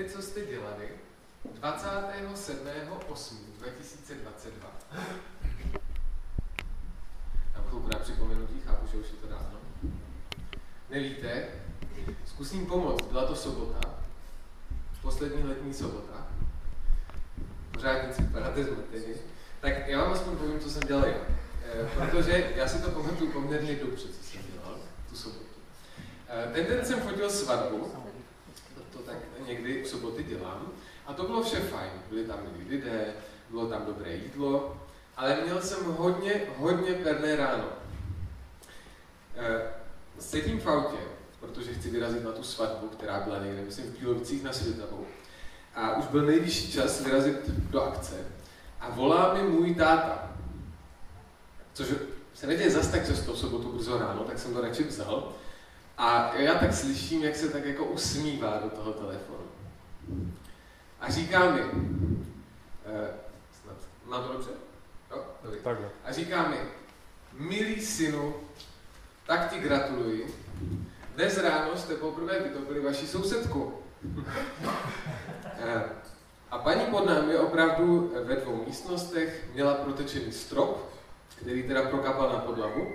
víte, co jste dělali 27.8.2022? Tam chvilku na připomenutí, chápu, že už je to dávno. Nevíte? Zkusím pomoct. Byla to sobota. Poslední letní sobota. Pořádníci, vypadáte zmateně. Tak já vám aspoň povím, co jsem dělal já. E, protože já si to pamatuju poměrně dobře, co jsem dělal tu sobotu. E, ten den jsem fotil svatbu, někdy v soboty dělám, a to bylo vše fajn. Byli tam milí lidé, bylo tam dobré jídlo, ale měl jsem hodně, hodně perné ráno. E, sedím v autě, protože chci vyrazit na tu svatbu, která byla někde, myslím, v Bílovicích na Světovou. A už byl nejvyšší čas vyrazit do akce. A volá mi můj táta, což se neděje zas tak často v sobotu brzo ráno, tak jsem to radši vzal. A já tak slyším, jak se tak jako usmívá do toho telefonu. A říká mi, eh, snad, mám to dobře? Jo, Takhle. A říká mi, milý synu, tak ti gratuluji, dnes ráno jste poprvé vytopili vaši sousedku. Eh, a paní pod námi opravdu ve dvou místnostech měla protečený strop, který teda prokapal na podlahu.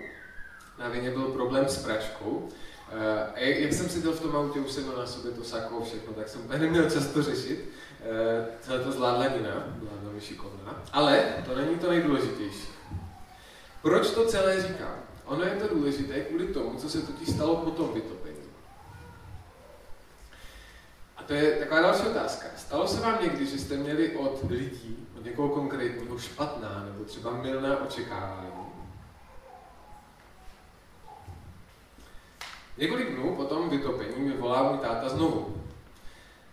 Na vině byl problém s pračkou. Eh, a jak jsem seděl v tom autě, už jsem na sobě to sako, všechno, tak jsem úplně neměl čas to řešit. Eh, celé to zvládla Nina, byla velmi šikovná. Ale to není to nejdůležitější. Proč to celé říkám? Ono je to důležité kvůli tomu, co se totiž stalo po tom vytopení. A to je taková další otázka. Stalo se vám někdy, že jste měli od lidí, od někoho konkrétního špatná nebo třeba milná očekávání? Několik dnů po tom vytopení mi volá můj táta znovu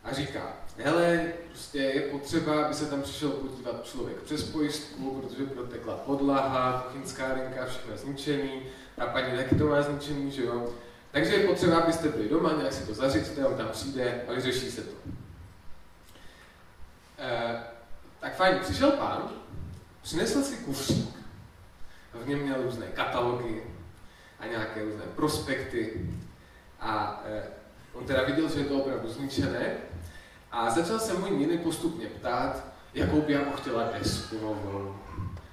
a říká, hele, prostě je potřeba, aby se tam přišel podívat člověk přes pojistku, protože protekla podlaha, kuchyňská linka, všechno je zničený, ta paní taky to má zničený, že jo. Takže je potřeba, abyste byli doma, nějak si to zařiďte, on tam přijde a vyřeší se to. E, tak fajn, přišel pán, přinesl si kufřík, v něm měl různé katalogy a nějaké různé prospekty a e, on teda viděl, že je to opravdu zničené a začal se můj Niny postupně ptát, jakou by jako chtěla desku novou,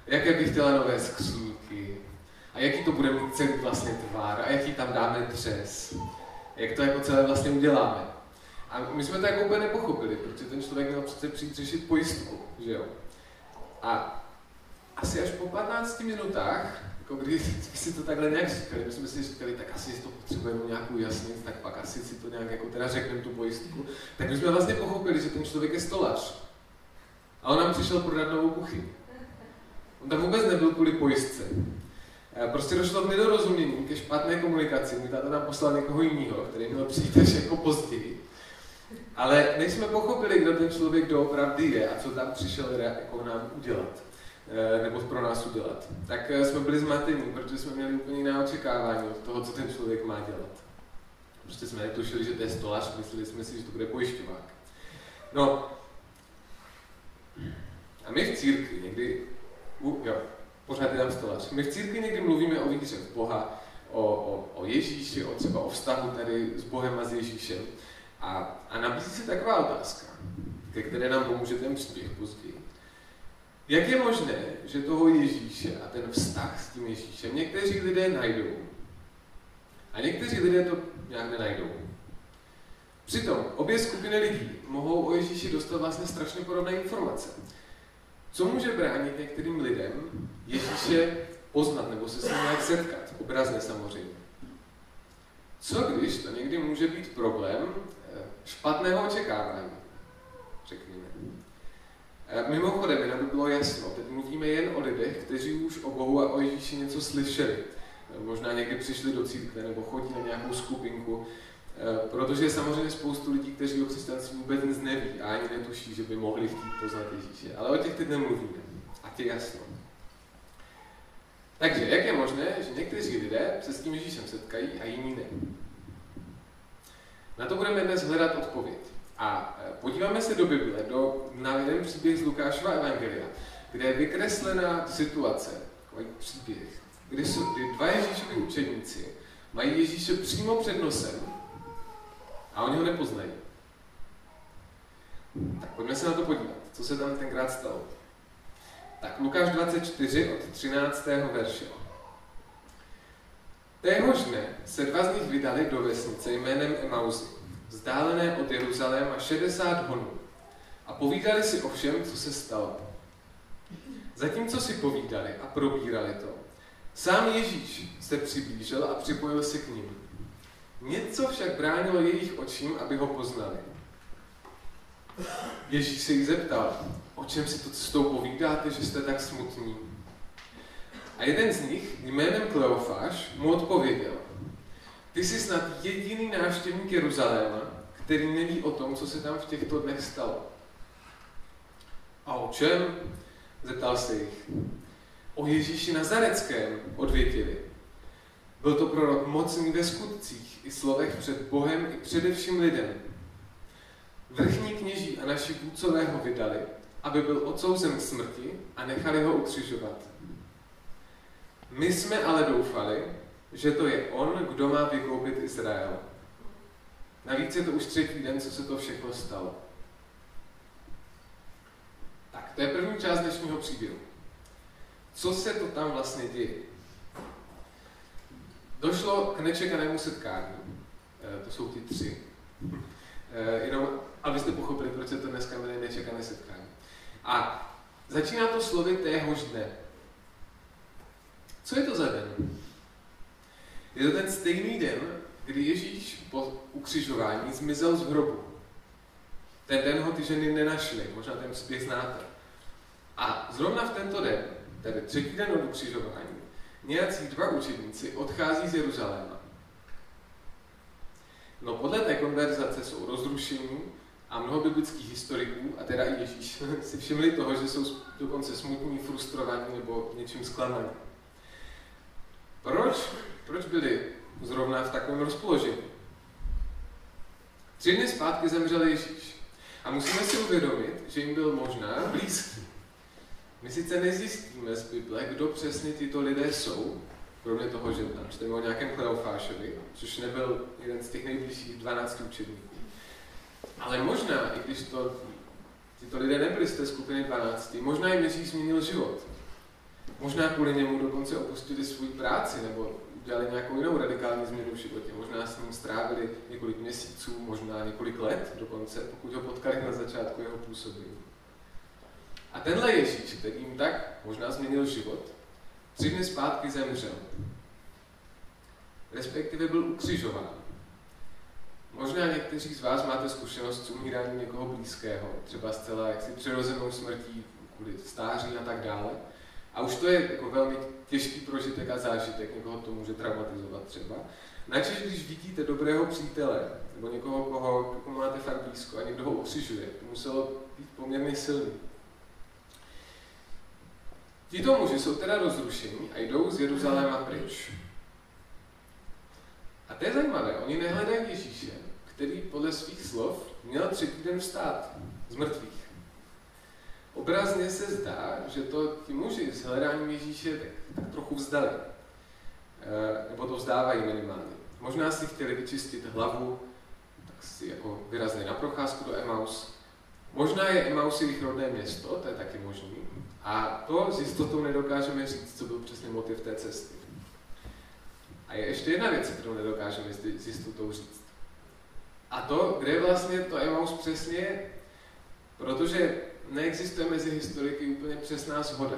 jaké by chtěla nové skříňky, a jaký to bude mít celý vlastně tvár, a jaký tam dáme dřes, jak to jako celé vlastně uděláme. A my jsme to jako úplně nepochopili, protože ten člověk měl přece přijít řešit pojistku, že jo. A asi až po 15 minutách, jako když si to takhle nějak říkali, my jsme si říkali, tak asi to potřebujeme nějak ujasnit, tak pak asi si to nějak jako teda řekneme tu pojistku, tak my jsme vlastně pochopili, že ten člověk je stolař. A on nám přišel prodat novou kuchyň. On tam vůbec nebyl kvůli pojistce. Prostě došlo k nedorozumění, ke špatné komunikaci. Můj táta nám poslal někoho jiného, který měl přijít až jako později. Ale než jsme pochopili, kdo ten člověk doopravdy je a co tam přišel jako nám udělat, eh, nebo pro nás udělat, tak eh, jsme byli zmatení, protože jsme měli úplně jiné očekávání od toho, co ten člověk má dělat. Prostě jsme netušili, že to je stolař, mysleli jsme si, že to bude pojišťovák. No, a my v církvi někdy, uh, jo, pořád je tam stolař. My v církvi někdy mluvíme o víře v Boha, o, o, o Ježíši, o třeba o vztahu tady s Bohem a s Ježíšem. A, a nabízí se taková otázka, ke které nám pomůže ten příběh později. Jak je možné, že toho Ježíše a ten vztah s tím Ježíšem někteří lidé najdou a někteří lidé to nějak nenajdou? Přitom obě skupiny lidí mohou o Ježíši dostat vlastně strašně podobné informace. Co může bránit některým lidem Ježíše poznat nebo se s ním nějak setkat? Obrazně samozřejmě. Co když to někdy může být problém eh, špatného očekávání, řekněme. Eh, mimochodem, jenom by bylo jasno, teď mluvíme jen o lidech, kteří už o Bohu a o Ježíši něco slyšeli. Eh, možná někdy přišli do církve nebo chodí na nějakou skupinku, protože je samozřejmě spoustu lidí, kteří o křesťanství vůbec nic neví a ani netuší, že by mohli chtít poznat Ježíše. Ale o těch teď nemluvíme. A tě jasno. Takže, jak je možné, že někteří lidé se s tím Ježíšem setkají a jiní ne? Na to budeme dnes hledat odpověď. A e, podíváme se do Bible, do, na jeden příběh z Lukášova Evangelia, kde je vykreslená situace, takový příběh, kdy, jsou, kdy dva Ježíšovi učeníci mají Ježíše přímo před nosem a oni ho nepoznají. Tak pojďme se na to podívat, co se tam tenkrát stalo. Tak Lukáš 24 od 13. verše. Téhož dne se dva z nich vydali do vesnice jménem Emauzy, vzdálené od Jeruzaléma 60 honů, a povídali si o všem, co se stalo. Zatímco si povídali a probírali to, sám Ježíš se přiblížil a připojil se k ním. Něco však bránilo jejich očím, aby ho poznali. Ježíš se jí zeptal, o čem si to s tou povídáte, že jste tak smutní? A jeden z nich, jménem Kleofáš, mu odpověděl, ty jsi snad jediný návštěvník Jeruzaléma, který neví o tom, co se tam v těchto dnech stalo. A o čem? Zeptal se jich. O Ježíši Nazareckém, odvětili. Byl to prorok mocný ve skutcích i slovech před Bohem i především lidem. Vrchní kněží a naši vůdcové ho vydali, aby byl odsouzen k smrti a nechali ho ukřižovat. My jsme ale doufali, že to je on, kdo má vykoupit Izrael. Navíc je to už třetí den, co se to všechno stalo. Tak, to je první část dnešního příběhu. Co se to tam vlastně děje? Došlo k nečekanému setkání. E, to jsou ty tři. E, jenom abyste pochopili, proč se to dneska jmenuje nečekané setkání. A začíná to slovy téhož dne. Co je to za den? Je to ten stejný den, kdy Ježíš po ukřižování zmizel z hrobu. Ten den ho ty ženy nenašly, možná ten příběh znáte. A zrovna v tento den, tedy třetí den od ukřižování, nějací dva učedníci odchází z Jeruzaléma. No podle té konverzace jsou rozrušení a mnoho biblických historiků, a teda i Ježíš, si všimli toho, že jsou dokonce smutní, frustrovaní nebo něčím zklamaní. Proč? Proč byli zrovna v takovém rozpoložení? Tři dny zpátky zemřel Ježíš. A musíme si uvědomit, že jim byl možná blízký. My sice nezjistíme z Bible, kdo přesně tyto lidé jsou, kromě toho, že tam čteme o nějakém Kleofášovi, což nebyl jeden z těch nejbližších 12 učedníků. Ale možná, i když to, tyto lidé nebyli z té skupiny 12, možná jim Ježíš změnil život. Možná kvůli němu dokonce opustili svůj práci nebo udělali nějakou jinou radikální změnu v životě. Možná s ním strávili několik měsíců, možná několik let dokonce, pokud ho potkali na začátku jeho působení. A tenhle Ježíš, který jim tak možná změnil život, tři dny zpátky zemřel. Respektive byl ukřižován. Možná někteří z vás máte zkušenost s umíráním někoho blízkého, třeba zcela jaksi přirozenou smrtí kvůli stáří a tak dále. A už to je jako velmi těžký prožitek a zážitek, někoho to může traumatizovat třeba. Načež, když vidíte dobrého přítele, nebo někoho, koho, koho máte fakt blízko a někdo ho ukřižuje, to muselo být poměrně silný. Tito muži jsou teda rozrušení a jdou z Jeruzaléma pryč. A to je zajímavé, oni nehledají Ježíše, který podle svých slov měl třetí den vstát z mrtvých. Obrazně se zdá, že to ti muži s hledáním Ježíše tak, tak trochu vzdali. E, nebo to vzdávají minimálně. Možná si chtěli vyčistit hlavu, tak si jako vyrazili na procházku do Emaus. Možná je Emaus jejich rodné město, to je taky možný. A to s jistotou nedokážeme říct, co byl přesně motiv té cesty. A je ještě jedna věc, kterou nedokážeme s jistotou říct. A to, kde je vlastně to Emaus přesně, protože neexistuje mezi historiky úplně přesná shoda.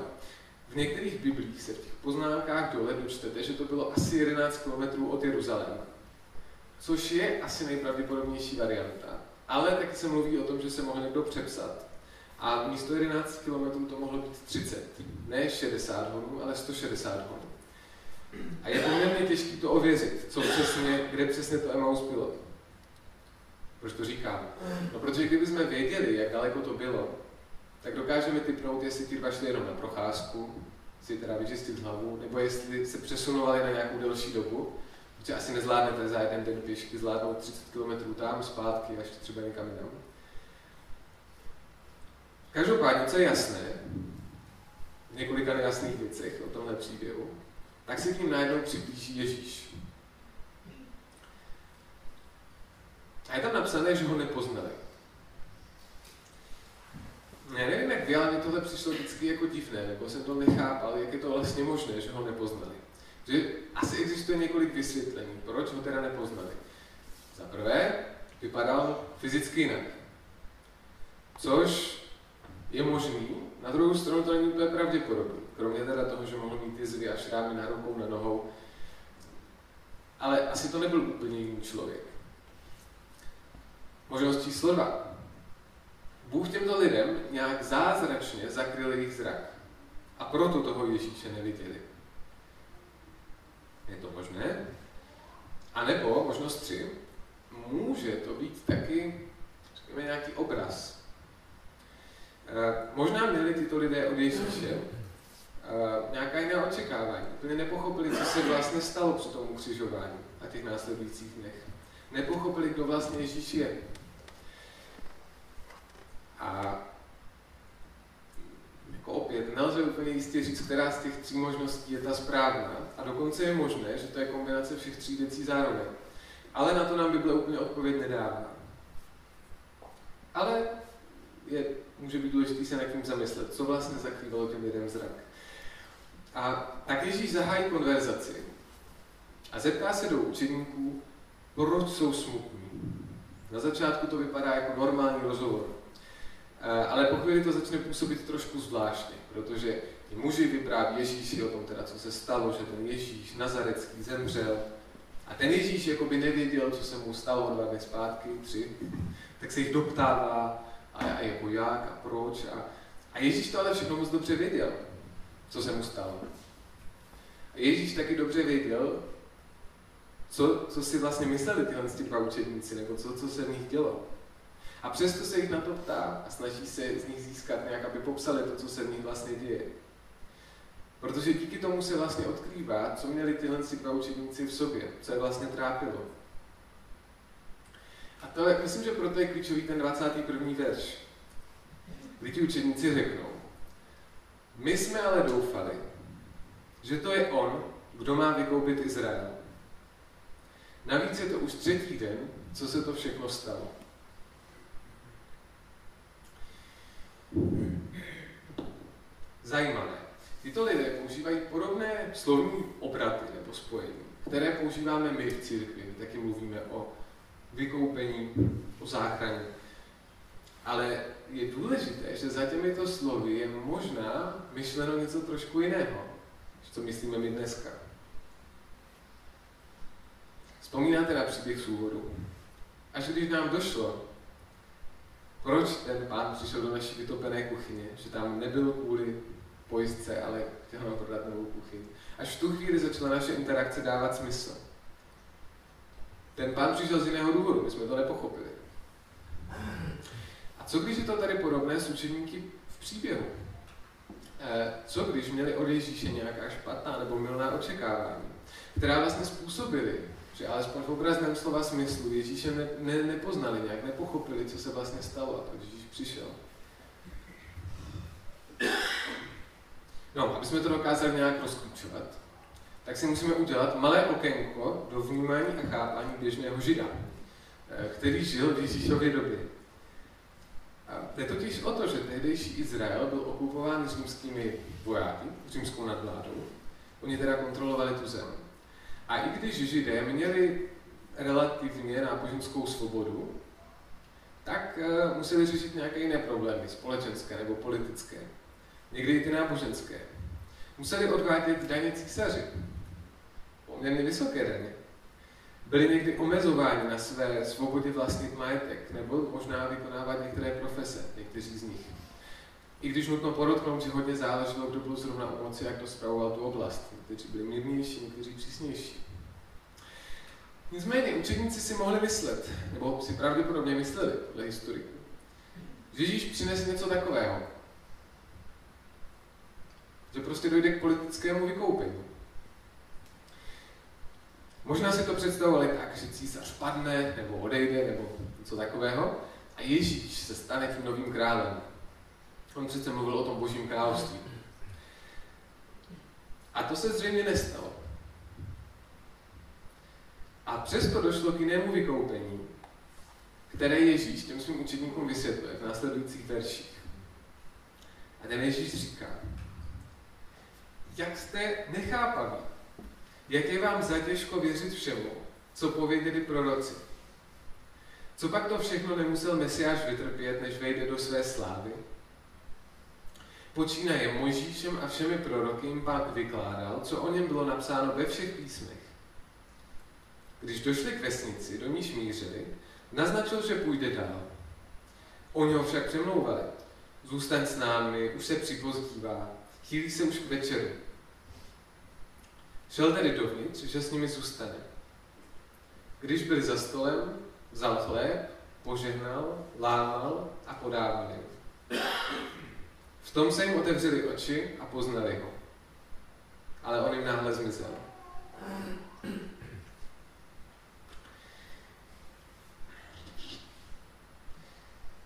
V některých biblích se v těch poznámkách dole dočtete, že to bylo asi 11 km od Jeruzaléma. Což je asi nejpravděpodobnější varianta. Ale taky se mluví o tom, že se mohl někdo přepsat. A místo 11 km to mohlo být 30. Ne 60 honů, ale 160 honů. A je poměrně těžké to ověřit, co přesně, kde přesně to Emaus bylo. Proč to říkám? No protože kdybychom věděli, jak daleko to bylo, tak dokážeme typnout, jestli ti dva šli jenom na procházku, si teda vyčistit hlavu, nebo jestli se přesunovali na nějakou delší dobu, protože asi nezvládnete za jeden den pěšky zvládnout 30 km tam, zpátky, až třeba někam jinam. Každopádně, co je jasné, v několika nejasných věcech o tomhle příběhu, tak se k ním najednou přiblíží Ježíš. A je tam napsané, že ho nepoznali. Ideálně mě tohle přišlo vždycky jako divné, nebo jsem to nechápal, jak je to vlastně možné, že ho nepoznali. Že asi existuje několik vysvětlení, proč ho teda nepoznali. Za prvé, vypadal fyzicky jinak. Což je možný, na druhou stranu to není úplně pravděpodobné. Kromě teda toho, že mohl mít jizvy a šrámy na rukou, na nohou. Ale asi to nebyl úplně jiný člověk. Možnost číslo dva. Bůh těmto lidem nějak zázračně zakryl jejich zrak. A proto toho Ježíše neviděli. Je to možné? A nebo, možnost tři, může to být taky, řekněme, nějaký obraz. E, možná měli tyto lidé od Ježíše e, nějaká jiná očekávání. Úplně nepochopili, co se vlastně stalo při tom ukřižování a těch následujících dnech. Nepochopili, kdo vlastně Ježíš je. A jako opět, nelze úplně jistě říct, která z těch tří možností je ta správná. A dokonce je možné, že to je kombinace všech tří věcí zároveň. Ale na to nám Bible úplně odpověď nedává. Ale je, může být důležité se nad tím zamyslet, co vlastně zakrývalo těm lidem zrak. A tak Ježíš zahájí konverzaci a zeptá se do učeníků, proč jsou smutní. Na začátku to vypadá jako normální rozhovor. Eh, ale po chvíli to začne působit trošku zvláštně, protože ti muži vypráví Ježíši o tom teda, co se stalo, že ten Ježíš Nazarecký zemřel. A ten Ježíš jako by nevěděl, co se mu stalo dva dny zpátky, tři, tak se jich doptává, a, a jako jak a proč. A, a Ježíš to ale všechno moc dobře věděl, co se mu stalo. A Ježíš taky dobře věděl, co, co si vlastně mysleli tyhle dva učedníci, nebo co, co se v nich dělo. A přesto se jich na to ptá a snaží se z nich získat nějak, aby popsali to, co se v nich vlastně děje. Protože díky tomu se vlastně odkrývá, co měli tyhle dva učedníci v sobě, co je vlastně trápilo. A to je, myslím, že proto je klíčový ten 21. verš, kdy ti učedníci řeknou, my jsme ale doufali, že to je on, kdo má vykoupit Izrael. Navíc je to už třetí den, co se to všechno stalo. Zajímavé. Tyto lidé používají podobné slovní obraty nebo spojení, které používáme my v církvi. Taky mluvíme o vykoupení, o záchraně. Ale je důležité, že za těmito slovy je možná myšleno něco trošku jiného, co myslíme my dneska. Vzpomínáte na příběh z úvodu? Až když nám došlo, proč ten pán přišel do naší vytopené kuchyně, že tam nebyl kvůli pojistce, ale chtěl nám prodat novou kuchyni. Až v tu chvíli začala naše interakce dávat smysl. Ten pán přišel z jiného důvodu, my jsme to nepochopili. A co když je to tady podobné s učeníky v příběhu? Eh, co když měli od Ježíše nějaká špatná nebo milná očekávání, která vlastně způsobili, že alespoň v obrazném slova smyslu Ježíše ne, ne, nepoznali nějak, nepochopili, co se vlastně stalo a proč Ježíš přišel. No, aby jsme to dokázali nějak rozklíčovat, tak si musíme udělat malé okénko do vnímání a chápání běžného žida, eh, který žil v Ježíšově době. A jde totiž o to, že tehdejší Izrael byl okupován římskými vojáky, římskou nadvládou. Oni teda kontrolovali tu zem. A i když židé měli relativně náboženskou svobodu, tak uh, museli řešit nějaké jiné problémy, společenské nebo politické. Někdy i ty náboženské. Museli odvádět daně císaři, poměrně vysoké daně. Byli někdy omezováni na své svobodě vlastnit majetek, nebo možná vykonávat některé profese, někteří z nich. I když nutno podotknout, že hodně záleželo, kdo byl zrovna u moci, jak to spravoval tu oblast. Někteří byli mírnější, někteří přísnější. Nicméně učedníci si mohli myslet, nebo si pravděpodobně mysleli podle historiků, že Ježíš přinese něco takového. Že prostě dojde k politickému vykoupení. Možná si to představovali tak, že císař padne, nebo odejde, nebo něco takového, a Ježíš se stane tím novým králem. On přece mluvil o tom božím království. A to se zřejmě nestalo. A přesto došlo k jinému vykoupení, které Ježíš těm svým učedníkům vysvětluje v následujících verších. A ten Ježíš říká, jak jste nechápaví, jak je vám zatěžko věřit všemu, co pověděli proroci. Co pak to všechno nemusel Mesiáš vytrpět, než vejde do své slávy? Počínaje Mojžíšem a všemi proroky jim pak vykládal, co o něm bylo napsáno ve všech písmech. Když došli k vesnici, do níž mířili, naznačil, že půjde dál. Oni ho však přemlouvali. Zůstaň s námi, už se připozdívá, chýlí se už k večeru. Šel tedy dovnitř, že s nimi zůstane. Když byli za stolem, vzal chléb, požehnal, lámal a podával jim. Tom se jim otevřeli oči a poznali ho. Ale on jim náhle zmizel.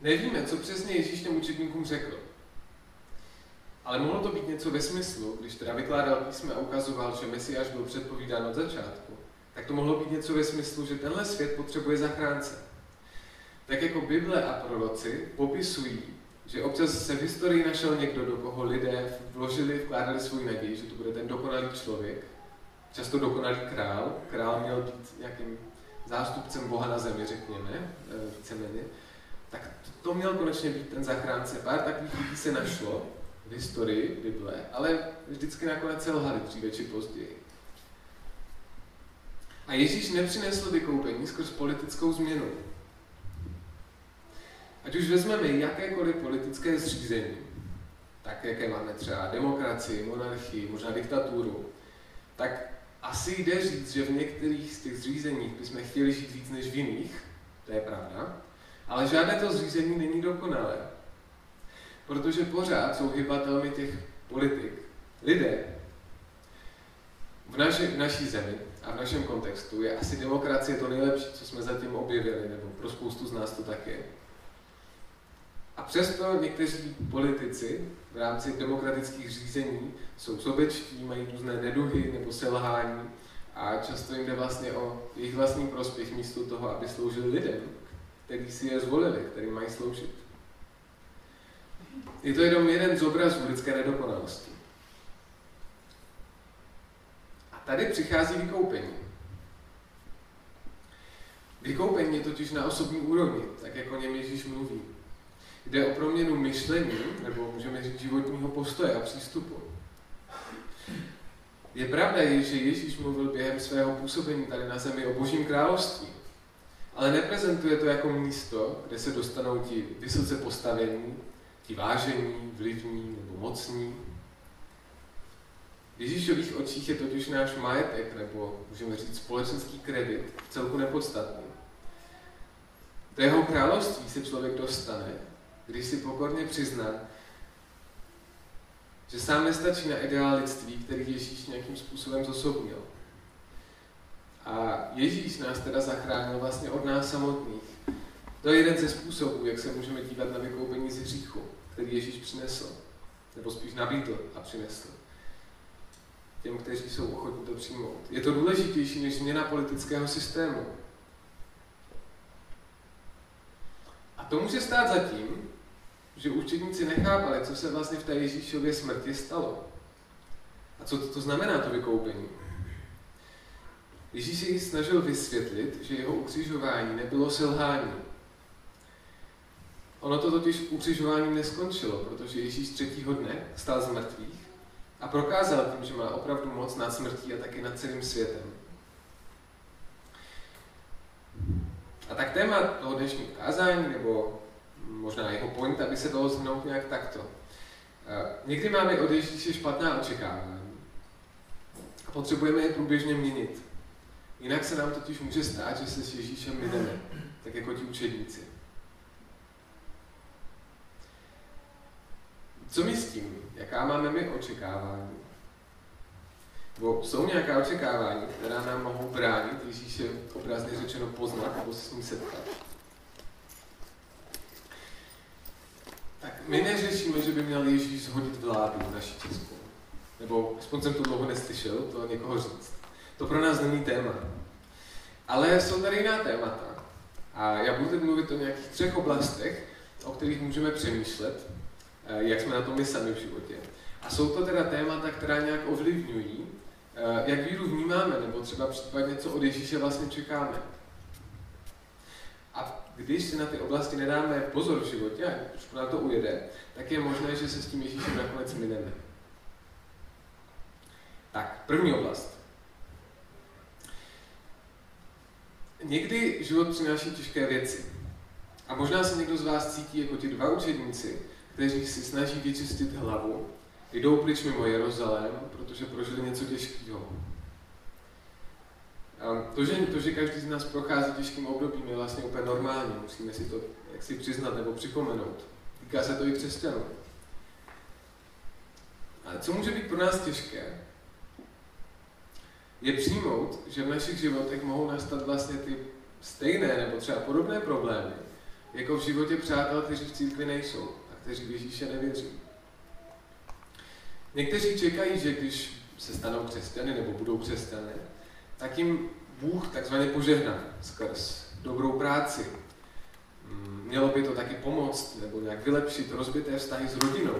Nevíme, co přesně Ježíš těm učedníkům řekl. Ale mohlo to být něco ve smyslu, když teda vykládal písme a ukazoval, že Mesiáš byl předpovídán od začátku, tak to mohlo být něco ve smyslu, že tenhle svět potřebuje zachránce. Tak jako Bible a proroci popisují, že občas se v historii našel někdo, do koho lidé vložili, vkládali svůj naději, že to bude ten dokonalý člověk, často dokonalý král. Král měl být nějakým zástupcem Boha na zemi, řekněme, eh, víceméně. Tak to měl konečně být ten zachránce. Pár takových lidí se našlo v historii Bible, ale vždycky nakonec selhali dříve či později. A Ježíš nepřinesl vykoupení skrz politickou změnu. Ať už vezmeme jakékoliv politické zřízení, tak jaké máme třeba demokracii, monarchii, možná diktaturu, tak asi jde říct, že v některých z těch zřízeních bychom chtěli žít víc než v jiných, to je pravda, ale žádné to zřízení není dokonalé. Protože pořád jsou hybatelmi těch politik lidé. V, naši, v naší zemi a v našem kontextu je asi demokracie to nejlepší, co jsme zatím objevili, nebo pro spoustu z nás to tak je. A přesto někteří politici v rámci demokratických řízení jsou sobečtí, mají různé neduhy nebo selhání a často jim jde vlastně o jejich vlastní prospěch místo toho, aby sloužili lidem, kteří si je zvolili, který mají sloužit. Je to jenom jeden z obrazů lidské nedokonalosti. A tady přichází vykoupení. Vykoupení je totiž na osobní úrovni, tak jako o něm Ježíš mluví. Jde o proměnu myšlení, nebo můžeme říct životního postoje a přístupu. Je pravda, že Ježíš mluvil během svého působení tady na zemi o božím království, ale neprezentuje to jako místo, kde se dostanou ti vysoce postavení, ti vážení, vlivní nebo mocní. V Ježíšových očích je totiž náš majetek, nebo můžeme říct společenský kredit, v celku nepodstatný. Do jeho království se člověk dostane, když si pokorně přizná, že sám nestačí na ideál lidství, který Ježíš nějakým způsobem zosobnil. A Ježíš nás teda zachránil vlastně od nás samotných. To je jeden ze způsobů, jak se můžeme dívat na vykoupení z hříchu, který Ježíš přinesl, nebo spíš nabídl a přinesl těm, kteří jsou ochotní to přijmout. Je to důležitější než změna politického systému. A to může stát zatím, že učedníci nechápali, co se vlastně v té Ježíšově smrti stalo. A co to, to znamená to vykoupení. Ježíš se jí snažil vysvětlit, že jeho ukřižování nebylo selhání. Ono to totiž ukřižování neskončilo, protože Ježíš třetího dne stál z mrtvých a prokázal tím, že má opravdu moc nad smrtí a taky nad celým světem. A tak téma toho dnešního kázání, nebo možná jeho point, aby se dalo zhrnout nějak takto. Někdy máme od Ježíše špatná očekávání a potřebujeme je průběžně měnit. Jinak se nám totiž může stát, že se s Ježíšem vydeme, tak jako ti učedníci. Co my s tím? Jaká máme my očekávání? Bo jsou nějaká očekávání, která nám mohou bránit Ježíše obrazně řečeno poznat nebo se s ním setkat. Tak my neřešíme, že by měl Ježíš zhodit vládu naší českou. Nebo aspoň jsem to dlouho neslyšel, to někoho říct. To pro nás není téma. Ale jsou tady jiná témata. A já budu teď mluvit o nějakých třech oblastech, o kterých můžeme přemýšlet eh, jak jsme na tom my sami v životě. A jsou to teda témata, která nějak ovlivňují, eh, jak víru vnímáme, nebo třeba případně, co od Ježíše vlastně čekáme. A když si na ty oblasti nedáme pozor v životě, a trošku na to ujede, tak je možné, že se s tím Ježíšem nakonec mineme. Tak, první oblast. Někdy život přináší těžké věci. A možná se někdo z vás cítí jako ti dva učedníci, kteří si snaží vyčistit hlavu, jdou pryč mimo Jeruzalém, protože prožili něco těžkého. To, že, to, že každý z nás prochází těžkým obdobím, je vlastně úplně normální. Musíme si to jaksi přiznat nebo připomenout. Týká se to i křesťanů. Ale co může být pro nás těžké, je přijmout, že v našich životech mohou nastat vlastně ty stejné nebo třeba podobné problémy, jako v životě přátel, kteří v církvi nejsou a kteří v Ježíše nevěří. Někteří čekají, že když se stanou křesťany nebo budou křesťany, tak jim Bůh takzvaně požehná skrz dobrou práci. Mm, mělo by to taky pomoct nebo nějak vylepšit rozbité vztahy s rodinou.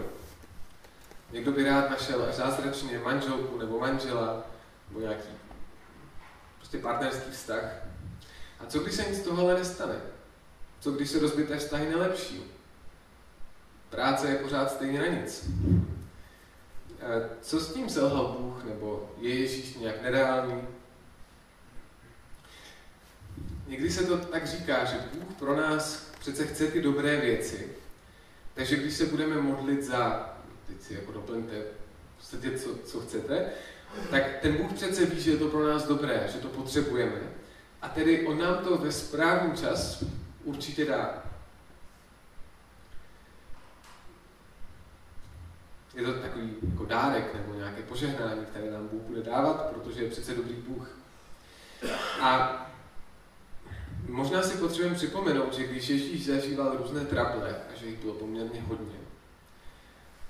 Někdo by rád našel zázračně manželku nebo manžela, nebo nějaký prostě partnerský vztah. A co když se nic tohle nestane? Co když se rozbité vztahy nelepší? Práce je pořád stejně na nic. E, co s tím selhal Bůh, nebo je Ježíš nějak nereálný? Někdy se to tak říká, že Bůh pro nás přece chce ty dobré věci. Takže když se budeme modlit za, teď si jako doplňte v co, co chcete, tak ten Bůh přece ví, že je to pro nás dobré, že to potřebujeme. A tedy on nám to ve správný čas určitě dá. Je to takový jako dárek nebo nějaké požehnání, které nám Bůh bude dávat, protože je přece dobrý Bůh. A možná si potřebujeme připomenout, že když Ježíš zažíval různé trable a že jich bylo poměrně hodně,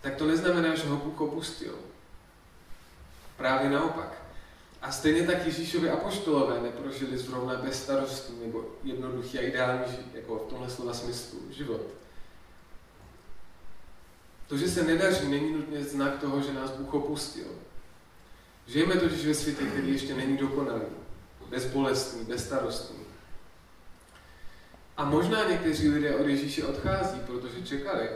tak to neznamená, že ho Bůh opustil. Právě naopak. A stejně tak Ježíšovi apoštolové neprožili zrovna bez starostí nebo jednoduchý a ideální, jako v tomhle slova smyslu, život. To, že se nedaří, není nutně znak toho, že nás Bůh opustil. Žijeme totiž ve světě, který ještě není dokonalý, bezbolestný, bezstarostný. A možná někteří lidé od Ježíše odchází, protože čekali,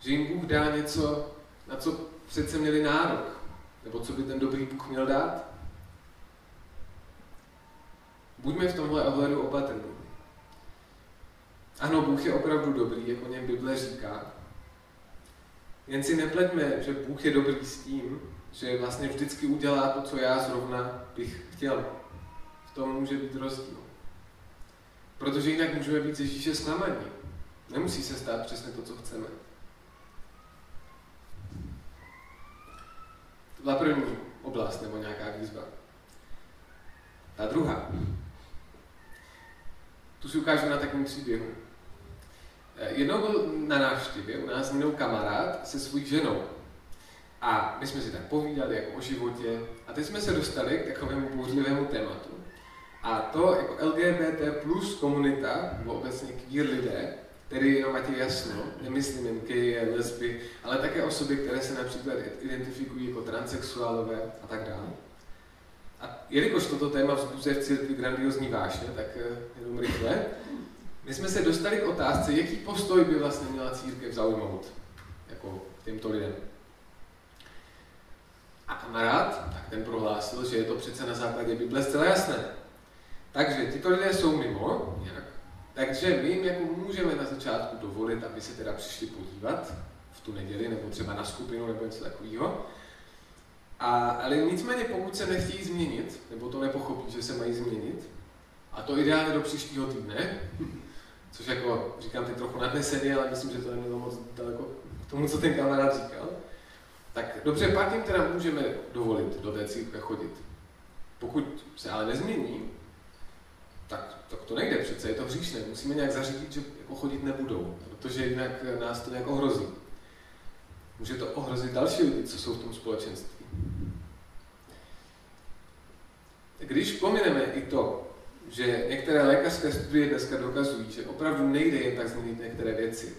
že jim Bůh dá něco, na co přece měli nárok, nebo co by ten dobrý Bůh měl dát? Buďme v tomhle ohledu opatrní. Ano, Bůh je opravdu dobrý, jako něm Bible říká. Jen si nepleťme, že Bůh je dobrý s tím, že vlastně vždycky udělá to, co já zrovna bych chtěl. V tom může být rozdíl. Protože jinak můžeme být Ježíše zklamaní. Nemusí se stát přesně to, co chceme. To byla první oblast nebo nějaká výzva. Ta druhá. Tu si ukážu na takovém příběhu. Eh, jednou byl na návštěvě u nás jinou kamarád se svou ženou. A my jsme si tak povídali jako o životě. A teď jsme se dostali k takovému bouřlivému tématu. A to jako LGBT plus komunita, nebo obecně queer lidé, tedy jenom ať jasno, nemyslím jen geje, lesby, ale také osoby, které se například identifikují jako transexuálové a tak dále. A jelikož toto téma vzbuzuje v církvi grandiozní vášně, tak eh, jenom rychle, my jsme se dostali k otázce, jaký postoj by vlastně měla církev zaujmout jako těmto lidem. A kamarád, tak ten prohlásil, že je to přece na základě Bible zcela jasné. Takže tyto lidé jsou mimo, nějak. Takže my jim jako můžeme na začátku dovolit, aby se teda přišli podívat v tu neděli, nebo třeba na skupinu, nebo něco takového. A, ale nicméně, pokud se nechtějí změnit, nebo to nepochopí, že se mají změnit, a to ideálně do příštího týdne, což jako říkám teď trochu nadnesený, ale myslím, že to nemělo moc daleko k tomu, co ten kamarád říkal, tak dobře, pak jim teda můžeme dovolit do té církve chodit. Pokud se ale nezmění, tak, tak to nejde přece, je to hříšné. Musíme nějak zařídit, že jako chodit nebudou, protože jinak nás to nějak ohrozí. Může to ohrozit další lidi, co jsou v tom společenství. Když pomineme i to, že některé lékařské studie dneska dokazují, že opravdu nejde jen tak změnit některé věci,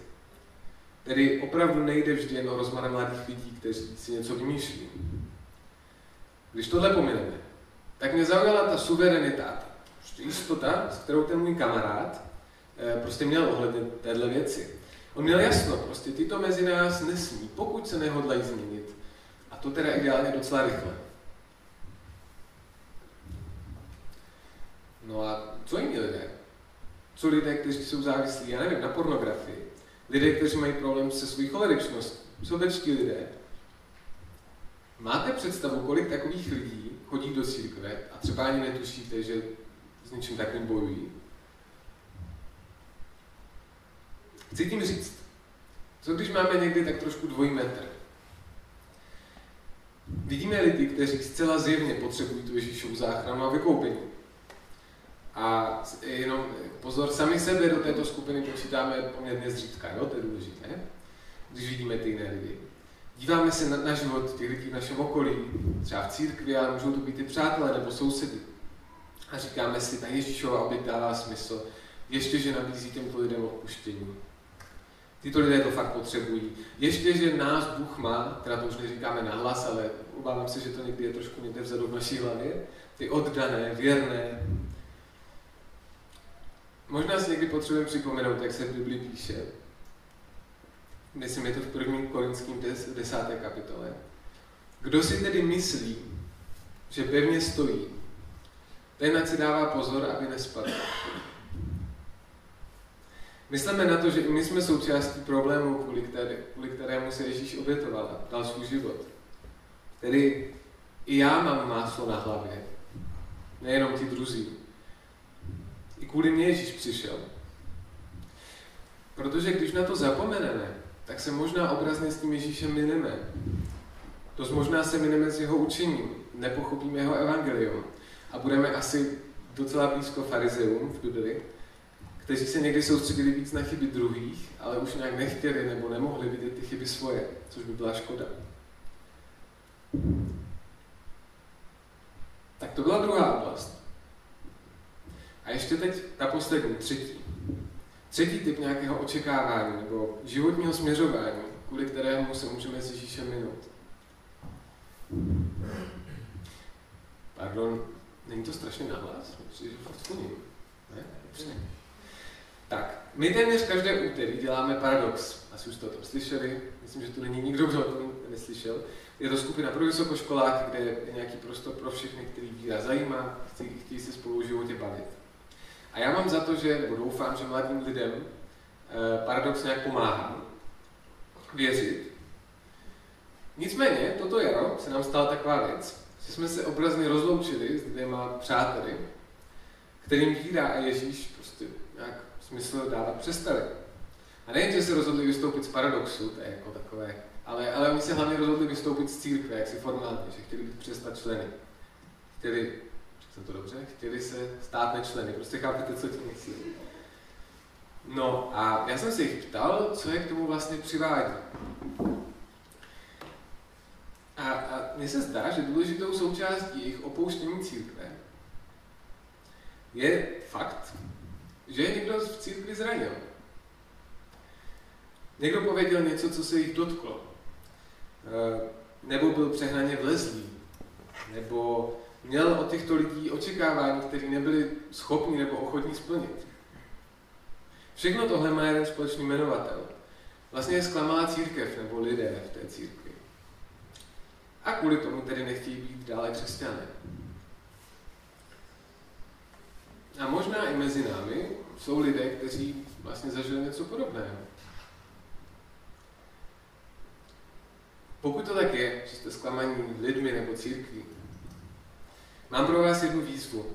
Tedy opravdu nejde vždy jen o rozmar mladých lidí, kteří si něco vymýšlí. Když tohle pomineme, tak mě zaujala ta suverenita, jistota, s kterou ten můj kamarád eh, prostě měl ohledně téhle věci. On měl jasno, prostě tyto mezi nás nesmí, pokud se nehodlají změnit. A to teda ideálně docela rychle. No a co jiní lidé? Co lidé, kteří jsou závislí, já nevím, na pornografii? Lidé, kteří mají problém se svou choleričností? Sobečtí lidé? Máte představu, kolik takových lidí chodí do církve a třeba ani netušíte, že s něčím takovým bojují? Chci tím říct, co když máme někdy tak trošku dvojí metr? Vidíme lidi, kteří zcela zjevně potřebují tu Ježíšovu záchranu a vykoupení. A jenom pozor, sami sebe do této skupiny počítáme poměrně zřídka, jo? to je důležité, když vidíme ty jiné lidi. Díváme se na, na život těch lidí v našem okolí, třeba v církvi, ale můžou to být i přátelé nebo sousedy. A říkáme si, ta Ježíšova oběť dává smysl, ještě, že nabízí těmto lidem odpuštění. Tyto lidé to fakt potřebují. Ještě, že nás Bůh má, teda to už neříkáme nahlas, ale obávám se, že to někdy je trošku někde vzadu v naší hlavě, ty oddané, věrné. Možná si někdy potřebujeme připomenout, jak se v Biblii píše. Myslím, je to v prvním korinským des, desáté kapitole. Kdo si tedy myslí, že pevně stojí, ten ať si dává pozor, aby nespadl. Myslíme na to, že i my jsme součástí problému, kvůli, které, kvůli kterému se Ježíš obětoval a dal svůj život. Tedy i já mám máslo na hlavě, nejenom ti druzí. I kvůli mě Ježíš přišel. Protože když na to zapomeneme, tak se možná obrazně s tím Ježíšem mineme. To možná se mineme s jeho učením, nepochopíme jeho evangelium a budeme asi docela blízko farizeum v Bibli, kteří se někdy soustředili víc na chyby druhých, ale už nějak nechtěli nebo nemohli vidět ty chyby svoje, což by byla škoda. Tak to byla druhá oblast. A ještě teď ta poslední, třetí. Třetí typ nějakého očekávání nebo životního směřování, kvůli kterému se můžeme s Ježíšem minout. Pardon, není to strašně nahlas? Fakt Ne? Dobře. Tak, my téměř každé úterý děláme Paradox. Asi už jste o tom slyšeli, myslím, že tu není nikdo, kdo o tom neslyšel. Je to skupina pro vysokoškoláky, kde je nějaký prostor pro všechny, který víra zajímá, chtějí, chtějí se spolu v životě bavit. A já mám za to, že, nebo doufám, že mladým lidem eh, paradox nějak pomáhá věřit. Nicméně, toto jaro se nám stala taková věc, jsme se obrazně rozloučili s dvěma přáteli, kterým víra a Ježíš prostě nějak smysl dávat přestali. A nejen, že se rozhodli vystoupit z paradoxu, to je jako takové, ale, ale oni se hlavně rozhodli vystoupit z církve, jak si formálně, že chtěli být přestat členy. Chtěli jsem to dobře, chtěli se stát nečleny, prostě chápete, co tím myslím. No a já jsem se jich ptal, co je k tomu vlastně přivádí. A, a mně se zdá, že důležitou součástí jejich opouštění církve je fakt, že je někdo v církvi zranil. Někdo pověděl něco, co se jich dotklo. Eh, nebo byl přehnaně vlezlý. Nebo měl od těchto lidí očekávání, které nebyli schopni nebo ochotní splnit. Všechno tohle má jeden společný jmenovatel. Vlastně je zklamala církev nebo lidé v té církvi. A kvůli tomu tedy nechtějí být dále křesťané. A možná i mezi námi jsou lidé, kteří vlastně zažili něco podobného. Pokud to tak je, že jste zklamaní lidmi nebo církví, Mám pro vás jednu výzvu.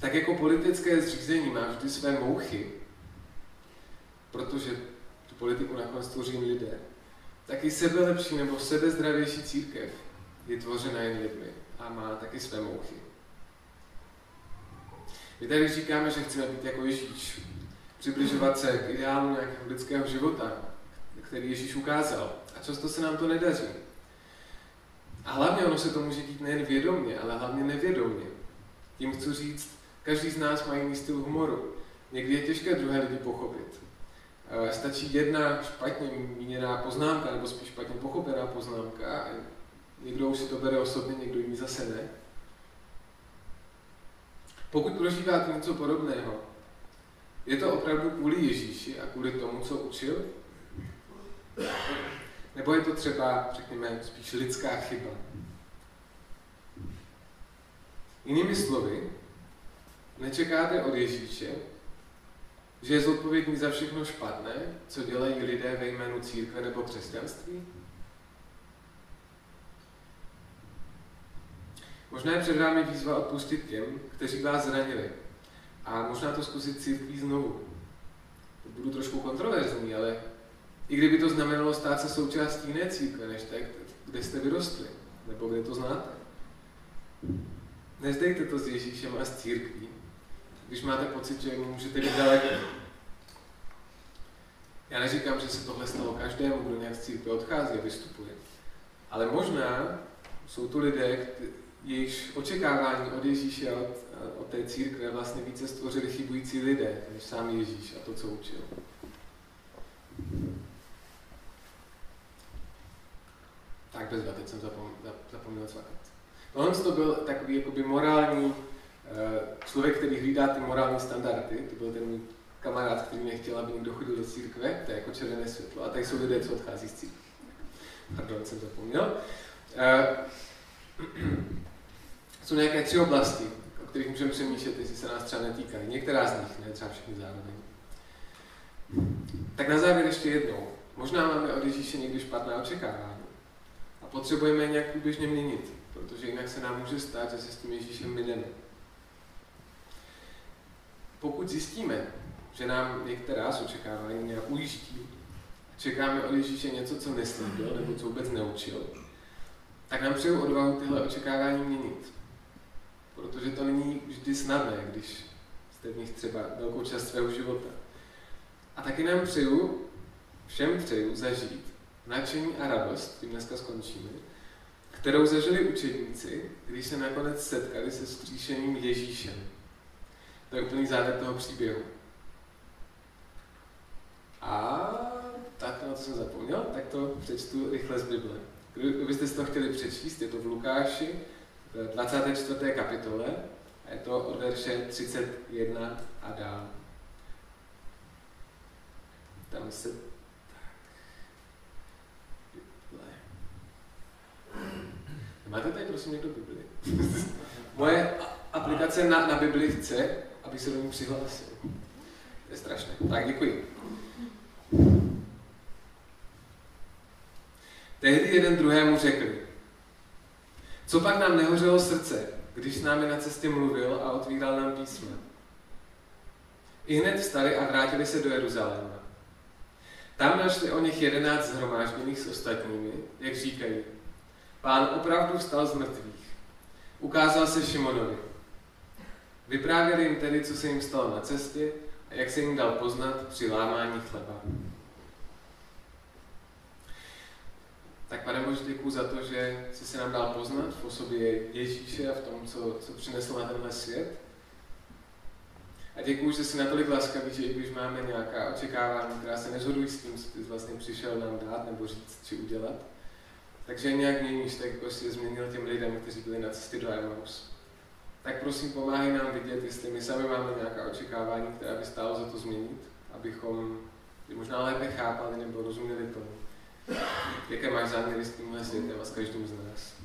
Tak jako politické zřízení má vždy své mouchy, protože tu politiku nakonec tvoří lidé, tak i sebelepší nebo sebezdravější církev je tvořena jen lidmi a má taky své mouchy. My tady říkáme, že chceme být jako Ježíš, přibližovat se k ideálu nějakého lidského života, který Ježíš ukázal. A často se nám to nedaří. A hlavně ono se to může dít nejen vědomně, ale hlavně nevědomně. Tím chci říct, každý z nás má jiný styl humoru. Někdy je těžké druhé lidi pochopit. Eh, stačí jedna špatně míněná poznámka, nebo spíš špatně pochopená poznámka někdo už si to bere osobně, někdo jiný zase ne. Pokud prožíváte něco podobného, je to opravdu kvůli Ježíši a kvůli tomu, co učil? Nebo je to třeba, řekněme, spíš lidská chyba? Jinými slovy, nečekáte od Ježíše, že je zodpovědný za všechno špatné, co dělají lidé ve jménu církve nebo křesťanství? Možná je před vámi výzva odpustit těm, kteří vás zranili. A možná to zkusit církví znovu. Budu trošku kontroverzní, ale i kdyby to znamenalo stát se součástí jiné církve, než tak, kde jste vyrostli, nebo kde to znáte. Nezdejte to s Ježíšem a s církví, když máte pocit, že můžete být daleko. Já neříkám, že se tohle stalo každému, kdo nějak z církve odchází a vystupuje. Ale možná jsou tu lidé, jejichž očekávání od Ježíše a od, od té církve vlastně více stvořili chybující lidé, než sám Ježíš a to, co učil. Tak bezva, teď jsem zapomněl, zapomněl cvakat. Tohle to byl takový jakoby morální člověk, který hlídá ty morální standardy. To byl ten můj kamarád, který nechtěl, aby někdo chodil do církve, to je jako červené světlo. A tady jsou lidé, co odchází z církve. Pardon, jsem zapomněl. Eh, jsou nějaké tři oblasti, o kterých můžeme přemýšlet, jestli se nás třeba netýkají. Některá z nich, ne třeba všechny zároveň. Tak na závěr ještě jednou. Možná máme od Ježíše někdy špatná očekávání a potřebujeme je nějak průběžně měnit, protože jinak se nám může stát, že se s tím Ježíšem mineme. Pokud zjistíme, že nám některá z očekávání nějak ujíždí, čekáme od Ježíše něco, co neslíbil nebo co vůbec neučil, tak nám přeju odvahu tyhle očekávání měnit. Protože to není vždy snadné, když jste v nich třeba velkou část svého života. A taky nám přeju, všem přeju zažít nadšení a radost, tím dneska skončíme, kterou zažili učedníci, když se nakonec setkali se skříšeným Ježíšem. To je úplný závěr toho příběhu. A tak na to jsem zapomněl, tak to přečtu rychle z Bible. Kdybyste si to chtěli přečíst, je to v Lukáši, v 24. kapitole, a je to od verše 31 a dál. Tam se Máte tady prosím někdo Bibli? Moje aplikace na, na Bibli chce, aby se do ní přihlásil. To je strašné. Tak děkuji. Tehdy jeden druhému řekl, co pak nám nehořelo srdce, když s námi na cestě mluvil a otvíral nám písma. I hned vstali a vrátili se do Jeruzaléma. Tam našli o nich jedenáct zhromážděných s ostatními, jak říkají. Pán opravdu vstal z mrtvých. Ukázal se Šimonovi. Vyprávěli jim tedy, co se jim stalo na cestě a jak se jim dal poznat při lámání chleba. Tak pane Bože, děkuji za to, že jsi se nám dal poznat v osobě Ježíše a v tom, co, co přinesl na tenhle svět. A děkuji, že jsi natolik laskavý, že i když máme nějaká očekávání, která se nezhodují s tím, co ty vlastně přišel nám dát nebo říct či udělat, takže nějak měníš, tak jako jsi změnil těm lidem, kteří byli na cestě do Emmaus. Tak prosím, pomáhej nám vidět, jestli my sami máme nějaká očekávání, která by stálo za to změnit, abychom je možná lépe chápali nebo rozuměli tomu, jaké máš záměry s tímhle světem a s každým z nás.